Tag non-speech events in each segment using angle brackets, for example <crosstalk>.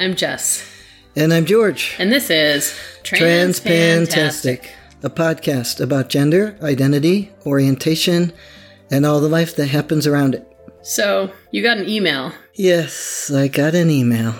I'm Jess, And I'm George. and this is Transpantastic, a podcast about gender, identity, orientation, and all the life that happens around it. So, you got an email. Yes, I got an email.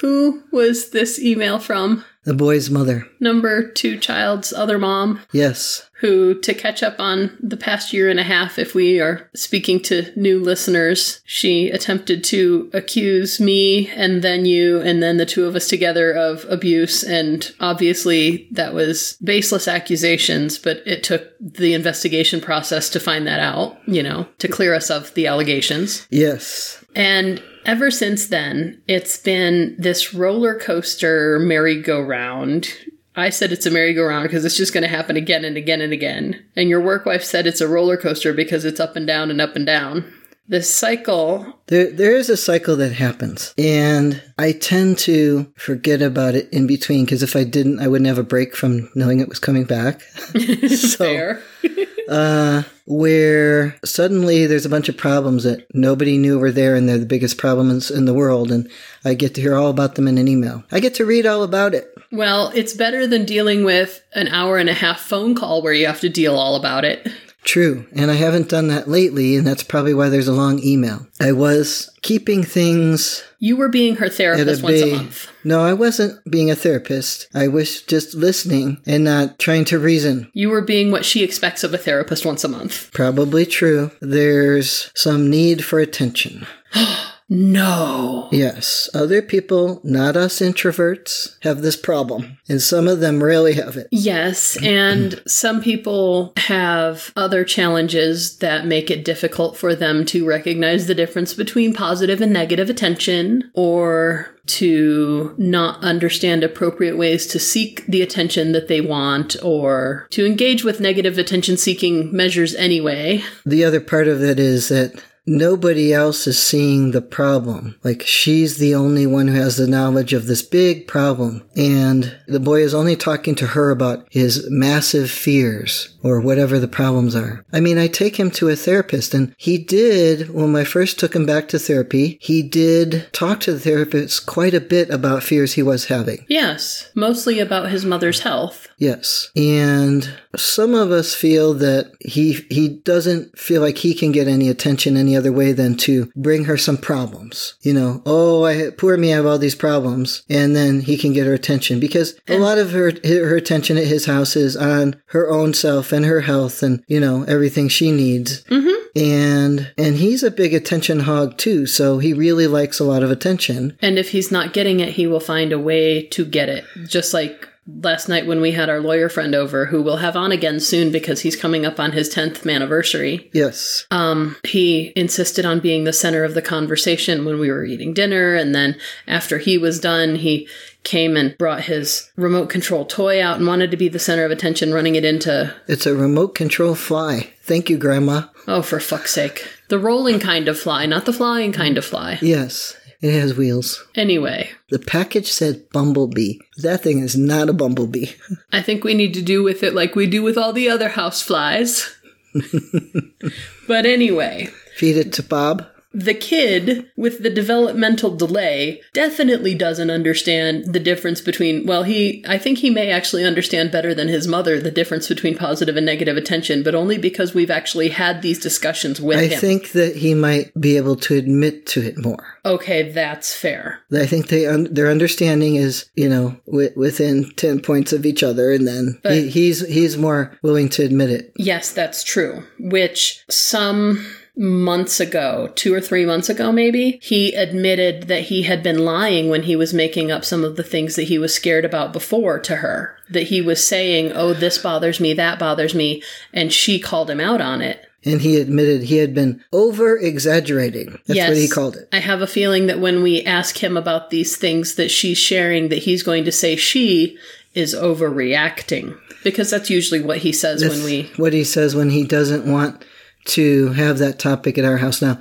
Who was this email from? The boy's mother. Number two child's other mom, Yes. who, to catch up on the past year and a half, if we are speaking to new listeners, she attempted to accuse me and then you and then the two of us together of abuse. And obviously, that was baseless accusations, but it took the investigation process to find that out, you know, to clear us of the allegations. Yes. And ever since then, it's been this roller coaster merry-go-round. I said it's a merry-go-round because it's just going to happen again and again and again. And your work wife said it's a roller coaster because it's up and down and up and down. This cycle, There, there is a cycle that happens, and I tend to forget about it in between because if I didn't, I wouldn't have a break from knowing it was coming back. <laughs> <laughs> so, <laughs> uh, where suddenly there's a bunch of problems that nobody knew were there and they're the biggest problems in the world and I get to hear all about them in an email. I get to read all about it. Well, it's better than dealing with an hour and a half phone call where you have to deal all about it. True. And I haven't done that lately and that's probably why there's a long email. I was keeping things You were being her therapist a once a month. No, I wasn't being a therapist. I was just listening and not trying to reason. You were being what she expects of a therapist once a month. Probably true. There's some need for attention. <gasps> <gasps> <gasps> No. Yes, other people, not us introverts, have this problem, and some of them really have it. Yes, and some people have other challenges that make it difficult for them to recognize the difference between positive and negative attention or to not understand appropriate ways to seek the attention that they want or to engage with negative attention seeking measures anyway. The other part of it is that nobody else is seeing the problem. Like, she's the only one who has the knowledge of this big problem, and the boy is only talking to her about his massive fears or whatever the problems are. I mean, I take him to a therapist, and he did, when I first took him back to therapy, he did talk to the therapist quite a bit about fears he was having. Yes, mostly about his mother's health. Yes. And some of us feel that he he doesn't feel like he can get any attention any other way than to bring her some problems. You know, oh, I poor me, I have all these problems, and then he can get her attention because a lot of her her attention at his house is on her own self and her health and you know everything she needs. Mm-hmm. And and he's a big attention hog too, so he really likes a lot of attention. And if he's not getting it, he will find a way to get it. Just like last night when we had our lawyer friend over, who we'll have on again soon because he's coming up on his 10th anniversary. Yes. Um, he insisted on being the center of the conversation when we were eating dinner. And then after he was done, he came and brought his remote control toy out and wanted to be the center of attention, running it into, It's a remote control fly. Thank you, Grandma. oh, for fuck's sake, the rolling kind of fly, not the flying kind of fly. Yes, it has wheels. Anyway, The package said bumblebee. That thing is not a bumblebee. <laughs> I think we need to do with it like we do with all the other house flies. <laughs> but anyway, Feed it to Bob. The kid with the developmental delay definitely doesn't understand the difference between well he i think he may actually understand better than his mother the difference between positive and negative attention but only because we've actually had these discussions with I him i think that he might be able to admit to it more. okay that's fair I think they un- their understanding is, you know, wi- within ten points of each other, and then he, he's he's more willing to admit it. yes that's true which some months ago, two or three months ago, maybe, he admitted that he had been lying when he was making up some of the things that he was scared about before to her. That he was saying, oh, this bothers me, that bothers me, and she called him out on it. And he admitted he had been over exaggerating. That's what he called it. I have a feeling that when we ask him about these things that she's sharing, that he's going to say she is overreacting. Because that's usually what he says when we. what he says when he doesn't want to have that topic at our house. Now,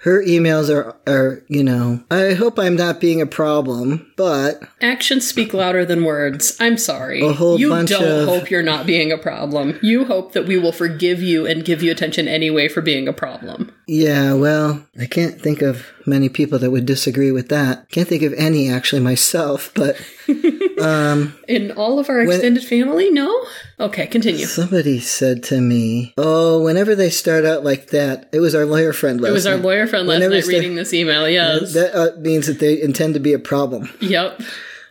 her emails are, are, you know, I hope I'm not being a problem, but Actions speak louder than words. I'm sorry. A whole you bunch don't of- hope you're not being a problem. You hope that we will forgive you and give you attention anyway for being a problem. Yeah, well, I can't think of many people that would disagree with that. Can't think of any actually myself, but <laughs> um, In all of our extended family? No? Okay, continue. somebody said to me, "Oh, whenever they start out like that, it was our lawyer friend. Last It was our lawyer friend last Whenever night they- reading this email, yes. That uh, means that they intend to be a problem. yep.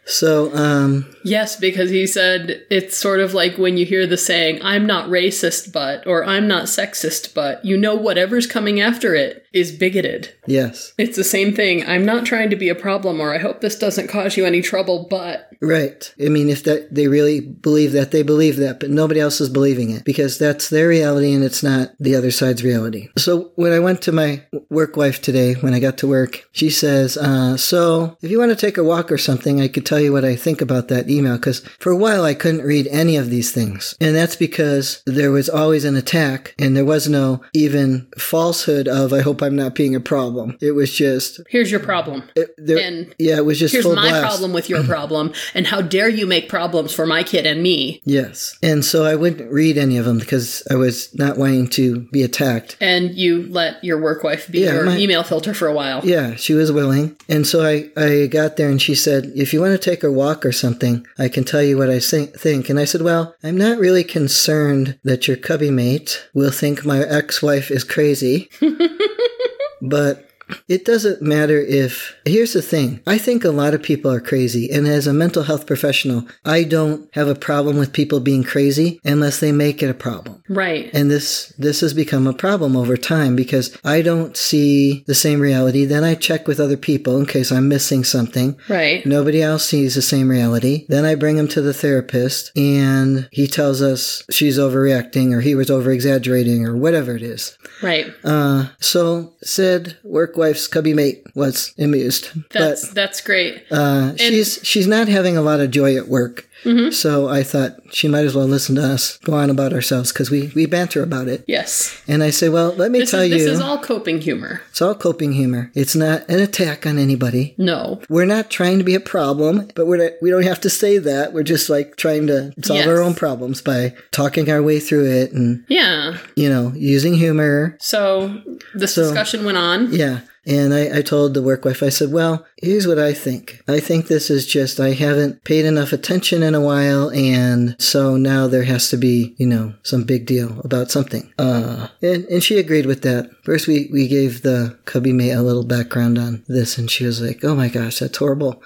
So, um, Yes, because he said it's sort of like when you hear the saying, I'm not racist, but, or I'm not sexist, but, you know, whatever's coming after it is bigoted. yes, It's the same thing. I'm not trying to be a problem, or I hope this doesn't cause you any trouble, but. right. I mean, if that they really believe that, they believe that, but nobody else is believing it because that's their reality and it's not the other side's reality. So when I went to my work wife today, when I got to work, she says, uh, "So if you want to take a walk or something, I could tell you what I think about that email because for a while I couldn't read any of these things, and that's because there was always an attack and there was no even falsehood of I hope I'm not being a problem. It was just Here's your problem. it, there, And yeah, it was just Here's my blast. problem with your <laughs> problem, and how dare you make problems for my kid and me. Yes. And so I wouldn't read any of them because I was not wanting to be attacked. And you let your work wife be Yeah, your my- email filter for a while. Yeah, she was willing. And so I, I got there and she said, if you want to take a walk or something, I can tell you what I think. And I said, well, I'm not really concerned that your cubby mate will think my ex-wife is crazy. <laughs> but it doesn't matter if here's the thing i think a lot of people are crazy and as a mental health professional i don't have a problem with people being crazy unless they make it a problem Right. and this this has become a problem over time because i don't see the same reality then i check with other people in case i'm missing something Right. Nobody else sees the same reality. Then I bring him to the therapist and he tells us she's overreacting or he was over exaggerating or whatever it is. Right. Uh, so said work wife's cubby mate was amused, That's that's great. uh, she's she's not having a lot of joy at work. So I thought she might as well listen to us go on about ourselves because we we banter about it. Yes. And I say, well, let me This tell is, this you, is all coping humor. it's all coping humor. It's not an attack on anybody. No. We're not trying to be a problem, but we're not, we don't have to say that. We're just like trying to solve Yes. our own problems by talking our way through it and, Yeah. you know, using humor. So this So- discussion went on. Yeah. And I, I told the work wife, I said, well, here's what I think. I think this is just, I haven't paid enough attention in a while. And so now there has to be, you know, some big deal about something. Uh, and, and she agreed with that. First, we, we gave the cubby mate a little background on this. And she was like, oh my gosh, that's horrible.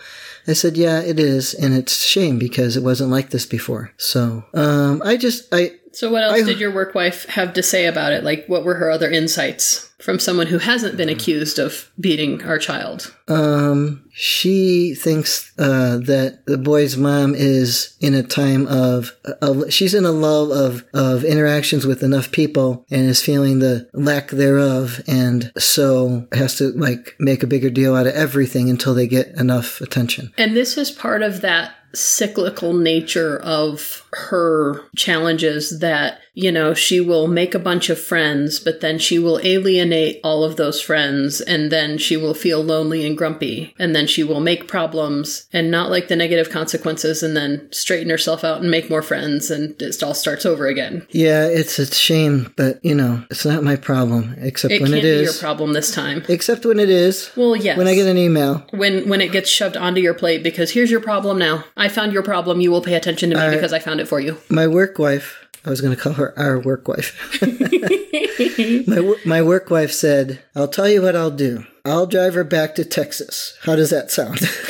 I said, yeah, it is. And it's shame because it wasn't like this before. So, um, I just, I, So what else I- did your work wife have to say about it? Like what were her other insights from someone who hasn't been accused of beating our child? Um, she thinks uh, that the boy's mom is in a time of, of she's in a lull of of interactions with enough people and is feeling the lack thereof, and so has to like make a bigger deal out of everything until they get enough attention. And this is part of that cyclical nature of her challenges that, you know, she will make a bunch of friends, but then she will alienate all of those friends and then she will feel lonely and grumpy and then she will make problems and not like the negative consequences and then straighten herself out and make more friends and it all starts over again. Yeah, it's a shame, but you know, it's not my problem. Except It when it be your problem this time. Except when it is. Well, yes. When I get an email. when when it gets shoved onto your plate because here's your problem now. I found your problem. You will pay attention to me because I found it for you. My work wife, I was going to call her our work wife. <laughs> my, my work wife said, I'll tell you what I'll do. I'll drive her back to Texas. How does that sound? <laughs>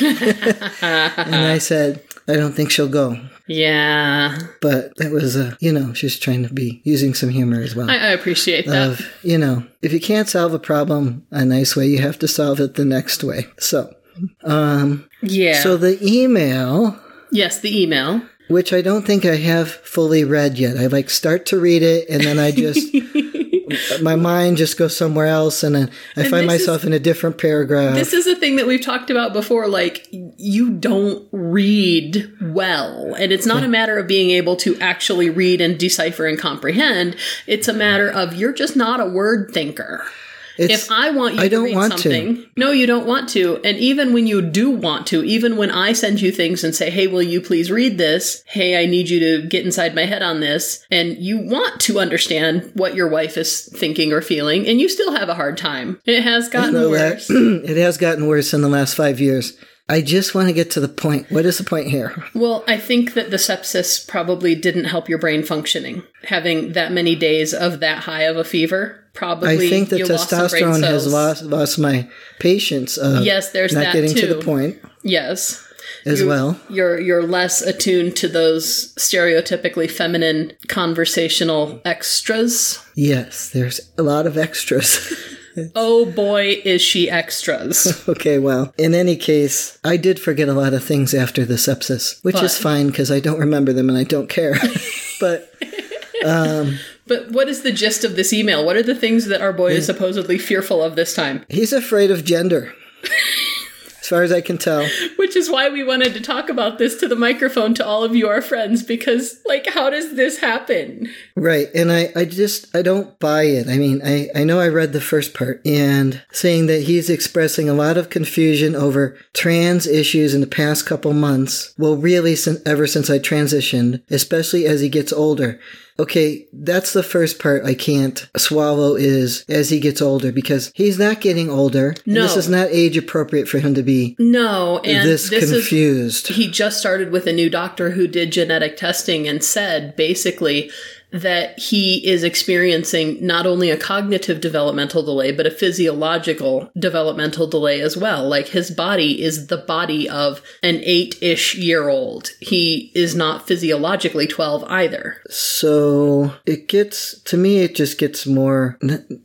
and I said, I don't think she'll go. Yeah, But that was, uh, you know, she's trying to be using some humor as well. I, I appreciate that. of, you know, if you can't solve a problem a nice way, you have to solve it the next way. So, um, yeah. so the email yes, the email. Which I don't think I have fully read yet. I like start to read it and then I just <laughs> my mind just goes somewhere else and then I And find myself in a different paragraph. This is a thing that we've talked about before. Like, you don't read well. And it's not a matter of being able to actually read and decipher and comprehend. It's a matter of you're just not a word thinker. It's- if I want you I to read want to. something, no, you don't want to. And even when you do want to, even when I send you things and say, "Hey, will you please read this?" "Hey, I need you to get inside my head on this," and you want to understand what your wife is thinking or feeling, and you still have a hard time. It has gotten worse. <clears throat> it has gotten worse in the last five years. I just want to get to the point. What is the point here? Well, I think that the sepsis probably didn't help your brain functioning. Having that many days of that high of a fever, probably. I think the testosterone has lost lost my patience of Yes, there's not that getting to the point Yes. as You- well. You're you're less attuned to those stereotypically feminine conversational extras. Yes, there's a lot of extras. <laughs> <laughs> Oh boy, is she extras. <laughs> okay, well, in any case, I did forget a lot of things after the sepsis, which is fine because I don't remember them and I don't care. <laughs> but Um, but what is the gist of this email? What are the things that our boy is supposedly fearful of this time? he's afraid of gender. As far as I can tell. <laughs> Which is why we wanted to talk about this to the microphone to all of you, our friends, because, like, how does this happen? Right. And I, I just, I don't buy it. I mean, I, I know I read the first part and saying that he's expressing a lot of confusion over trans issues in the past couple months. Well, really, sin ever since I transitioned, especially as he gets older. Okay, that's the first part I can't swallow is as he gets older because he's not getting older. No. This is not age appropriate for him to be No, and this, this, is confused. he just started with a new doctor who did genetic testing and said basically that he is experiencing not only a cognitive developmental delay, but a physiological developmental delay as well. Like his body is the body of an eight ish year old. He is not physiologically 12 either. So it gets to me. It just gets more.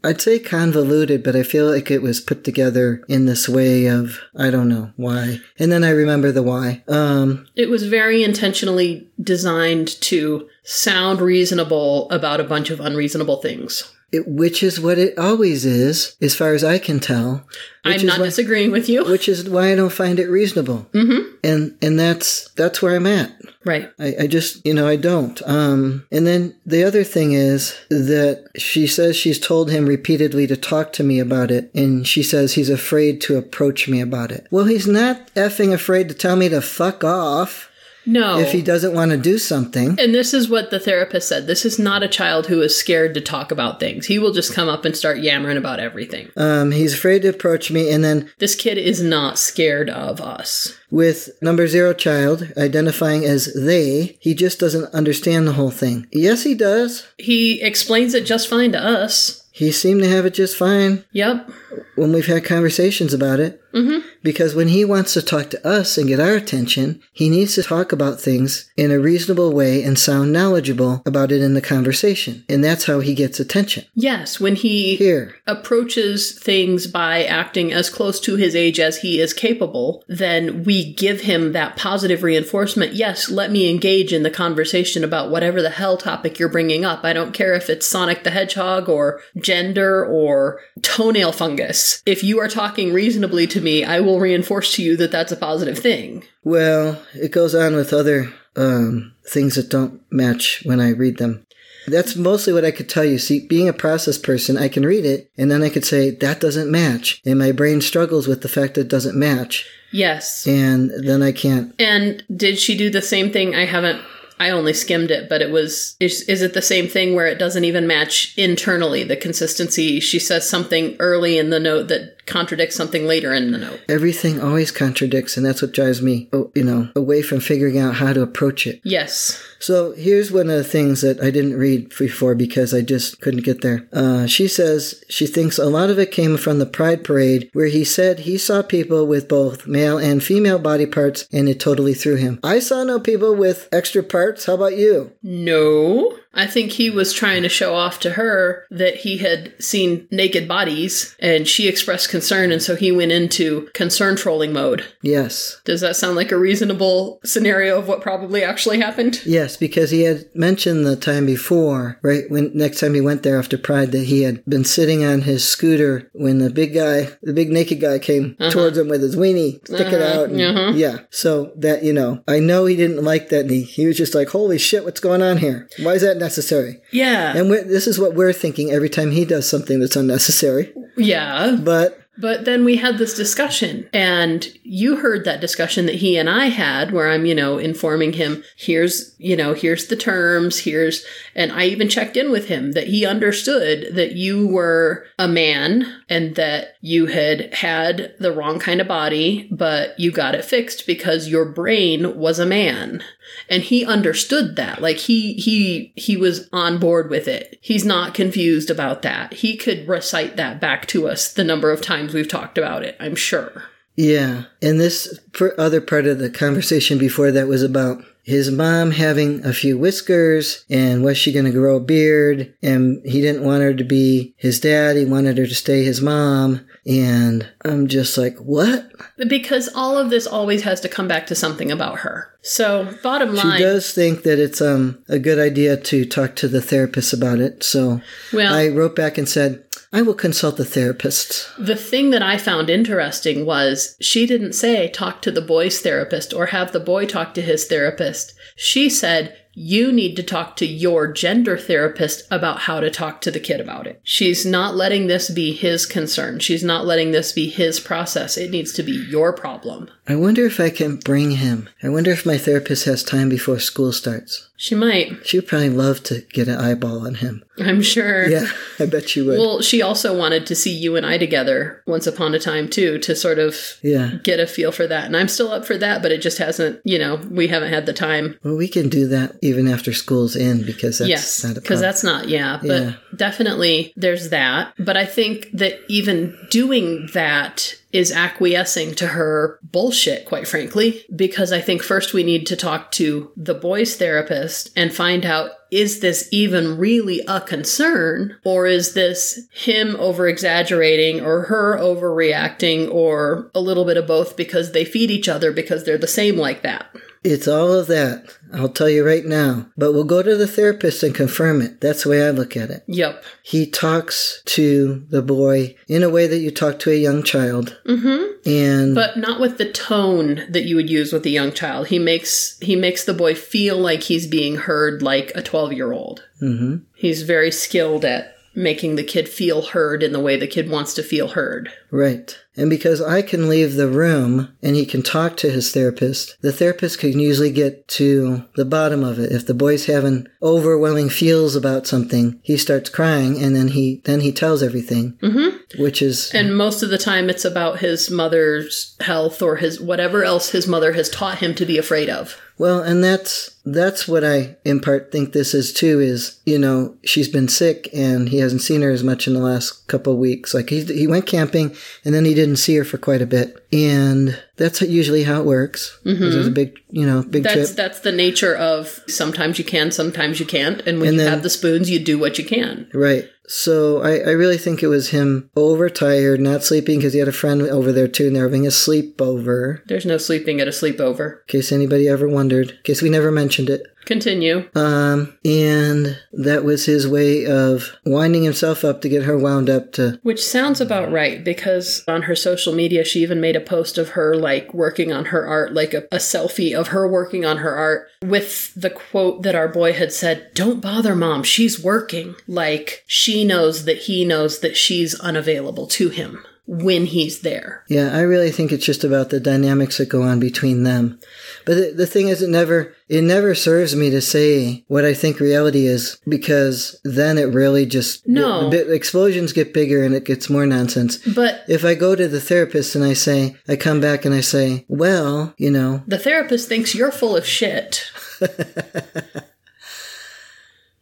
I'd say convoluted, but I feel like it was put together in this way of I don't know why. And then I remember the why. Um, It was very intentionally designed to sound reasonable about a bunch of unreasonable things. it, which is what it always is, as far as I can tell. I'm not why, disagreeing with you. Which is why I don't find it reasonable. Mm-hmm. And and that's that's where I'm at. right. I, I just, you know, I don't. Um, and then the other thing is that she says she's told him repeatedly to talk to me about it, and she says he's afraid to approach me about it. Well, he's not effing afraid to tell me to fuck off No. if he doesn't want to do something. And this is what the therapist said. This is not a child who is scared to talk about things. He will just come up and start yammering about everything. Um, he's afraid to approach me, and then This kid is not scared of us. with number zero child identifying as they, he just doesn't understand the whole thing. Yes, he does. He explains it just fine to us. He seemed to have it just fine Yep. when we've had conversations about it. Mm-hmm. Because when he wants to talk to us and get our attention, he needs to talk about things in a reasonable way and sound knowledgeable about it in the conversation. And that's how he gets attention. Yes, when he Here. approaches things by acting as close to his age as he is capable, then we give him that positive reinforcement. Yes, let me engage in the conversation about whatever the hell topic you're bringing up. I don't care if it's Sonic the Hedgehog or gender or toenail fungus. If you are talking reasonably to me, I will reinforce to you that that's a positive thing. Well, it goes on with other um, things that don't match when I read them. That's mostly what I could tell you. See, being a process person, I can read it and then I could say, that doesn't match. And my brain struggles with the fact that it doesn't match. Yes. And then I can't. And did she do the same thing? I haven't. I only skimmed it, but it was. Is, is it the same thing where it doesn't even match internally? The consistency. She says something early in the note that contradicts something later in the note. Everything always contradicts, and that's what drives me, oh, you know, away from figuring out how to approach it. Yes. So here's one of the things that I didn't read before because I just couldn't get there. Uh, she says she thinks a lot of it came from the Pride Parade, where he said he saw people with both male and female body parts, and it totally threw him. I saw no people with extra parts. How about you? No. I think he was trying to show off to her that he had seen naked bodies and she expressed concern, and so he went into concern trolling mode. Yes. Does that sound like a reasonable scenario of what probably actually happened? Yes, because he had mentioned the time before, right, when next time he went there after Pride, that he had been sitting on his scooter when the big guy, the big naked guy came towards him with his weenie sticking out. And, uh-huh. Yeah. So that, you know, I know he didn't like that. And he, he was just like, holy shit, what's going on here? Why is that necessary? Yeah. And we're, this is what we're thinking every time he does something that's unnecessary. Yeah. But But then we had this discussion, and you heard that discussion that he and I had, where I'm, you know, informing him, here's, you know, here's the terms, here's, and I even checked in with him that he understood that you were a man and that you had had the wrong kind of body, but you got it fixed because your brain was a man. And he understood that. Like he, he, he was on board with it. He's not confused about that. He could recite that back to us the number of times we've talked about it, I'm sure. Yeah. And this other part of the conversation before that was about his mom having a few whiskers and was she going to grow a beard? And he didn't want her to be his dad. He wanted her to stay his mom. And I'm just like, what? Because all of this always has to come back to something about her. So, bottom line. She does think that it's um a good idea to talk to the therapist about it. So Well- I wrote back and said, I will consult the therapist. The thing that I found interesting was she didn't say talk to the boy's therapist or have the boy talk to his therapist. She said you need to talk to your gender therapist about how to talk to the kid about it. She's not letting this be his concern. She's not letting this be his process. It needs to be your problem. I wonder if I can bring him. I wonder if my therapist has time before school starts. She might. She would probably love to get an eyeball on him. I'm sure. Yeah, I bet she would. Well, she also wanted to see you and I together once upon a time too, to sort of yeah. get a feel for that. And I'm still up for that, but it just hasn't, you know, we haven't had the time. Well, we can do that even after school's in because that's yes, because that's not, yeah, but Yeah. definitely there's that. But I think that even doing that is acquiescing to her bullshit, quite frankly, because I think first we need to talk to the boy's therapist and find out is this even really a concern or is this him over exaggerating or her overreacting or a little bit of both because they feed each other because they're the same like that It's all of that. I'll tell you right now. But we'll go to the therapist and confirm it. That's the way I look at it. yep He talks to the boy in a way that you talk to a young child. Mm-hmm. And but not with the tone that you would use with a young child he makes he makes the boy feel like he's being heard like a 12 year old Mm-hmm. he's very skilled at making the kid feel heard in the way the kid wants to feel heard right. And because I can leave the room and he can talk to his therapist, the therapist can usually get to the bottom of it. If the boy's having overwhelming feels about something, he starts crying and then he then he tells everything, mm-hmm. which is and most of the time it's about his mother's health or his whatever else his mother has taught him to be afraid of Well, and that's that's what I in part think this is too is, you know, she's been sick and he hasn't seen her as much in the last couple of weeks. Like he he went camping and then he didn't see her for quite a bit. And that's usually how it works. There's a mm-hmm. big, you know, big that's trip. that's the nature of sometimes you can sometimes you can't and when And you then- have the spoons you do what you can Right. So I, I really think it was him overtired, not sleeping because he had a friend over there too and they're having a sleepover. there's no sleeping at a sleepover In case anybody ever wondered. In case we never mentioned it. Continue Um, and that was his way of winding himself up to get her wound up to Which sounds about right because on her social media, she even made a post of her like working on her art, like a, a selfie of her working on her art with the quote that our boy had said, Don't bother mom, she's working. Like she knows that he knows that she's unavailable to him when he's there. Yeah, I really think it's just about the dynamics that go on between them. But the, the thing is, it never it never serves me to say what I think reality is because then it really just No. explosions get bigger and it gets more nonsense. But If I go to the therapist and I say I come back and I say, well, you know, the therapist thinks you're full of shit. <laughs>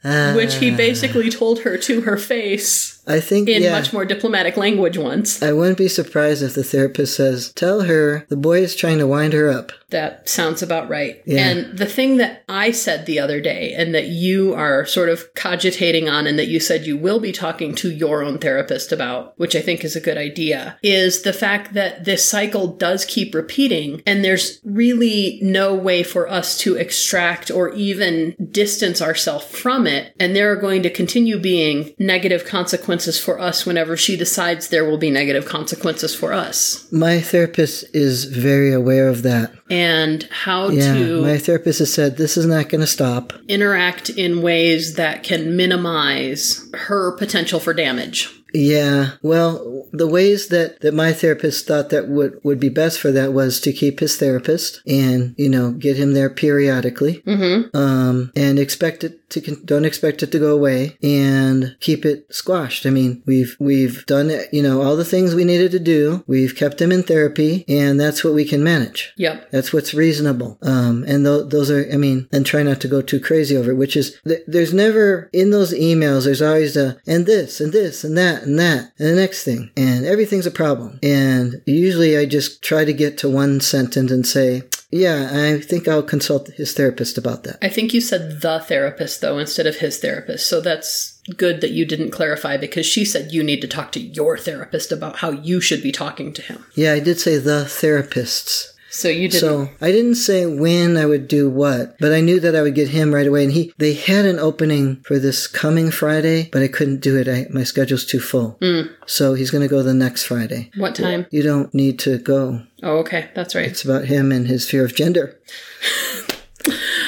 Which he ah. basically told her to her face I think in yeah. much more diplomatic language once. I wouldn't be surprised if the therapist says, "Tell her the boy is trying to wind her up." That sounds about right. Yeah. And the thing that I said the other day, and that you are sort of cogitating on, and that you said you will be talking to your own therapist about, which I think is a good idea, is the fact that this cycle does keep repeating, and there's really no way for us to extract or even distance ourselves from it. And there are going to continue being negative consequences for us whenever she decides there will be negative consequences for us. My therapist is very aware of that. And how Yeah, to my therapist has said this is not going to stop. interact in ways that can minimize her potential for damage. Yeah. Well, the ways that, that my therapist thought that would, would be best for that was to keep his therapist and, you know, get him there periodically. Mm-hmm. Um, and expect it to, con- don't expect it to go away and keep it squashed. I mean, we've, we've done it, you know, all the things we needed to do. We've kept them in therapy and that's what we can manage. Yep. That's what's reasonable. Um, and th- those are, I mean, and try not to go too crazy over it, which is, th- there's never, in those emails, there's always a, and this, and this, and that, and that, and the next thing. And everything's a problem. And usually I just try to get to one sentence and say, yeah, I think I'll consult his therapist about that. I think you said the therapist, though, instead of his therapist. So that's good that you didn't clarify because she said you need to talk to your therapist about how you should be talking to him. Yeah, I did say the therapists. So you didn't. So I didn't say when I would do what, but I knew that I would get him right away. And he, they had an opening for this coming Friday, but I couldn't do it. I, my schedule's too full. Hmm. So he's going to go the next Friday. what time? You don't need to go. Oh, okay. That's right. It's about him and his fear of gender. <laughs>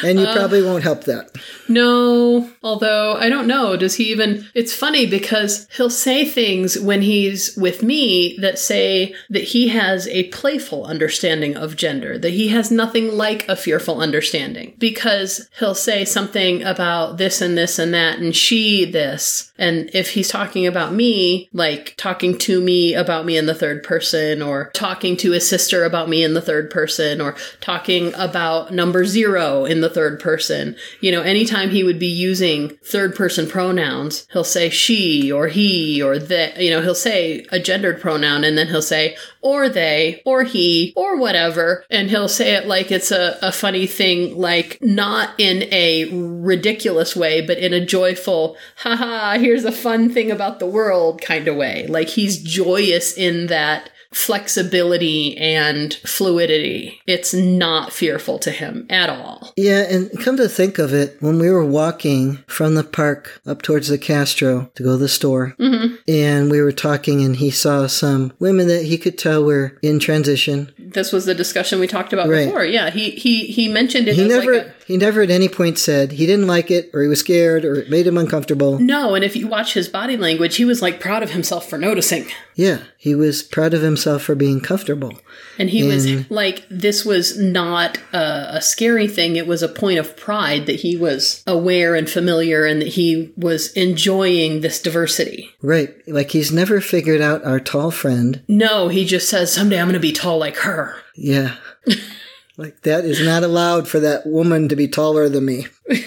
and you uh, probably won't help that. No, although I don't know. Does he even? It's funny because he'll say things when he's with me that say that he has a playful understanding of gender, that he has nothing like a fearful understanding. Because he'll say something about this and this and that and she this. And if he's talking about me, like talking to me about me in the third person, or talking to his sister about me in the third person, or talking about number zero in the third person, you know, anytime he would be using third person pronouns, he'll say she or he or they, you know, he'll say a gendered pronoun and then he'll say or they or he or whatever. And he'll say it like it's a, a funny thing, like not in a ridiculous way, but in a joyful, haha, here's a fun thing about the world kind of way. Like he's joyous in that flexibility and fluidity. It's not fearful to him at all. Yeah, and come to think of it, when we were walking from the park up towards the Castro to go to the store, mm-hmm. and we were talking, and he saw some women that he could tell were in transition. This was the discussion we talked about Right. before. Yeah, he he he mentioned it He as never, like a, he never at any point said he didn't like it, or he was scared, or it made him uncomfortable. no, and if you watch his body language, he was like proud of himself for noticing. Yeah, he was proud of himself for being comfortable. And he was like, this was not a, a scary thing. It was a point of pride that he was aware and familiar and that he was enjoying this diversity. Right, like he's never figured out our tall friend. No, he just says, someday I'm going to be tall like her. Yeah. <laughs> like that is not allowed for that woman to be taller than me. <laughs>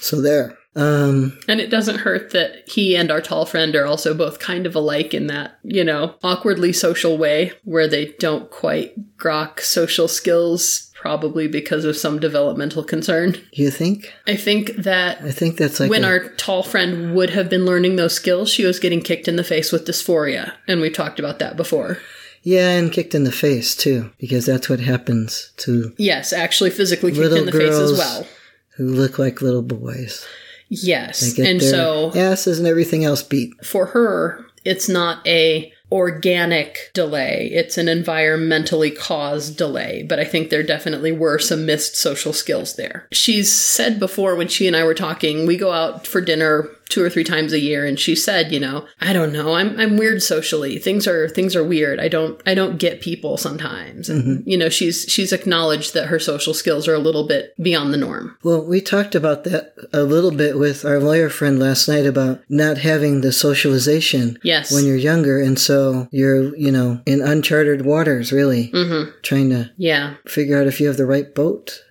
so there. Um, And it doesn't hurt that he and our tall friend are also both kind of alike in that, you know, awkwardly social way where they don't quite grok social skills, probably because of some developmental concern. you think? I think that I think that's like when a- our tall friend would have been learning those skills, she was getting kicked in the face with dysphoria. And we've talked about that before. yeah, and kicked in the face too, because that's what happens to Yes, actually physically kicked in the face as well. who look like little boys. Yes. And so asses and everything else beat. for her, it's not a organic delay. It's an environmentally caused delay, but I think there definitely were some missed social skills there. She's said before when she and I were talking, we go out for dinner two or three times a year and she said, you know, I don't know, I'm I'm weird socially. Things are things are weird. I don't I don't get people sometimes. And you know, she's she's acknowledged that her social skills are a little bit beyond the norm. Well, we talked about that a little bit with our lawyer friend last night about not having the socialization Yes. when you're younger, and so you're, you know, in uncharted waters, really, Mhm. trying to Yeah, figure out if you have the right boat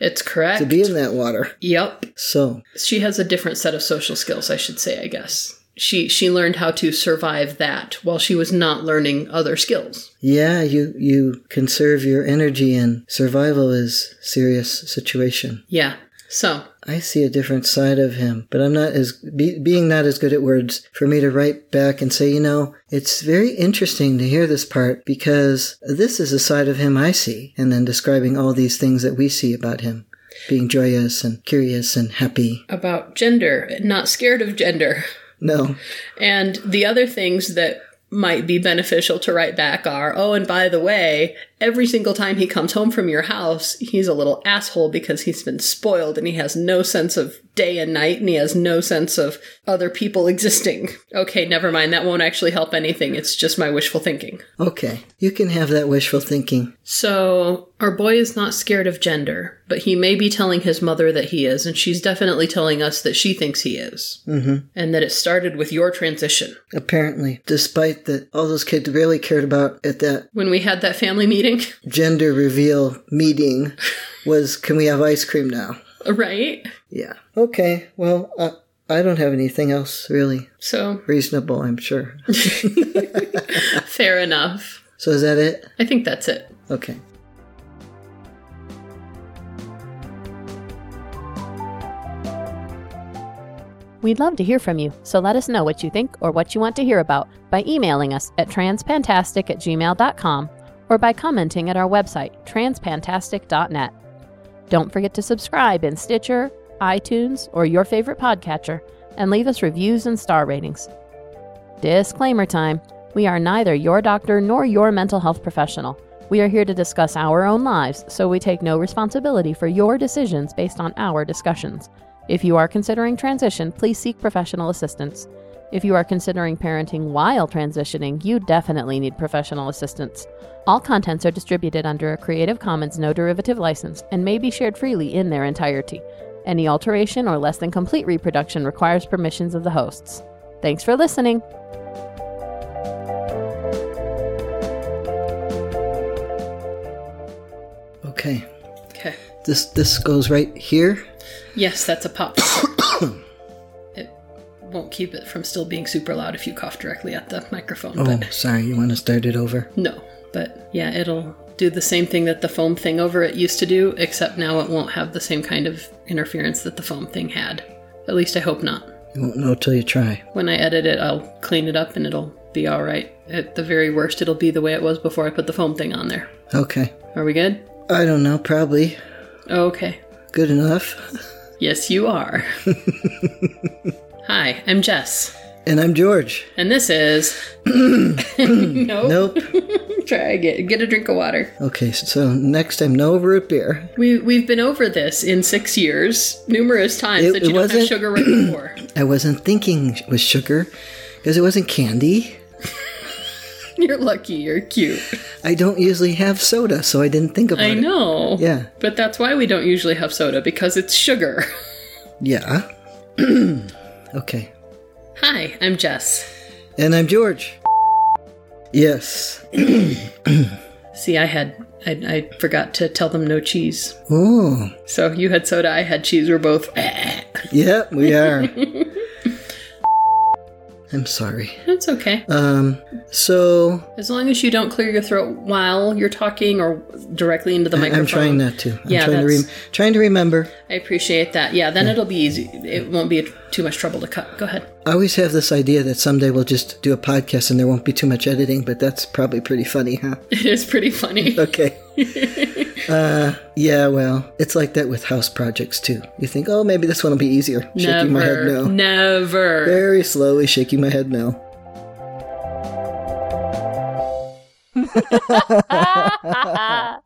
it's correct. to be in that water. Yep. So, she has a different set of social skills i should say i guess she she learned how to survive that while she was not learning other skills yeah, you you conserve your energy, and survival is serious situation. yeah so. I see a different side of him, but I'm not as be, being not as good at words for me to write back and say, you know, it's very interesting to hear this part because this is a side of him I see, and then describing all these things that we see about him, being joyous and curious and happy. about gender not scared of gender. No, and the other things that might be beneficial to write back are, oh, and by the way, every single time he comes home from your house, he's a little asshole because he's been spoiled and he has no sense of day and night and he has no sense of other people existing. Okay, never mind. That won't actually help anything. It's just my wishful thinking. Okay, you can have that wishful thinking. So, our boy is not scared of gender, but he may be telling his mother that he is, and she's definitely telling us that she thinks he is. Mm-hmm. And that it started with your transition. Apparently, despite that all those kids really cared about at that When we had that family meeting, gender reveal meeting was, can we have ice cream now? right? Yeah. Okay, well, uh, I don't have anything else really So, reasonable, I'm sure. <laughs> fair enough. So is that it? I think that's it. Okay. We'd love to hear from you, so let us know what you think or what you want to hear about by emailing us at transpantastic at gmail.com or by commenting at our website, transpantastic.net. Don't forget to subscribe in Stitcher, iTunes, or your favorite podcatcher, and leave us reviews and star ratings. Disclaimer time we are neither your doctor nor your mental health professional. We are here to discuss our own lives, so we take no responsibility for your decisions based on our discussions. If you are considering transition, please seek professional assistance. If you are considering parenting while transitioning, you definitely need professional assistance. All contents are distributed under a Creative Commons no derivative license and may be shared freely in their entirety. Any alteration or less than complete reproduction requires permissions of the hosts. Thanks for listening. Okay. Okay. This this goes right here. Yes, that's a pop. Won't keep it from still being super loud if you cough directly at the microphone, Oh, but sorry. You want to start it over? no. But yeah, it'll do the same thing that the foam thing over it used to do, except now it won't have the same kind of interference that the foam thing had. At least I hope not. You won't know till you try. When I edit it, I'll clean it up and it'll be alright. At the very worst, it'll be the way it was before I put the foam thing on there. Okay. Are we good? I don't know. Probably Okay. good enough. <laughs> Yes, you are. <laughs> Hi, I'm Jess. And I'm George. And this is. <clears throat> nope. Nope. <laughs> Try again. Get a drink of water. Okay. So next time, no root beer. We, we've been over this in six years, numerous times, It- that it you don't have wasn't- sugar right before. <clears throat> I wasn't thinking it was sugar because it wasn't candy. <laughs> You're lucky, you're cute. I don't usually have soda, so I didn't think about it. I it. know. Yeah. But that's why we don't usually have soda, because it's sugar. Yeah. <clears throat> okay. Hi, I'm Jess. And I'm George. Yes. <clears throat> See, I had. I, I forgot to tell them no cheese. Oh. So you had soda, I had cheese. We're both. Yep, we are. <laughs> I'm sorry. It's okay. Um, so As long as you don't clear your throat while you're talking or directly into the microphone. I'm trying not to. I'm Yeah, trying to that's- re- trying to remember. I appreciate that. Yeah, then it'll be easy. It won't be too much trouble to cut. Go ahead. I always have this idea that someday we'll just do a podcast and there won't be too much editing, but that's probably pretty funny, huh? <laughs> It is pretty funny. Okay. <laughs> uh, yeah, well, it's like that with house projects too. You think, oh, maybe this one will be easier. Shaking my head no. Never. Very slowly shaking my head no. <laughs>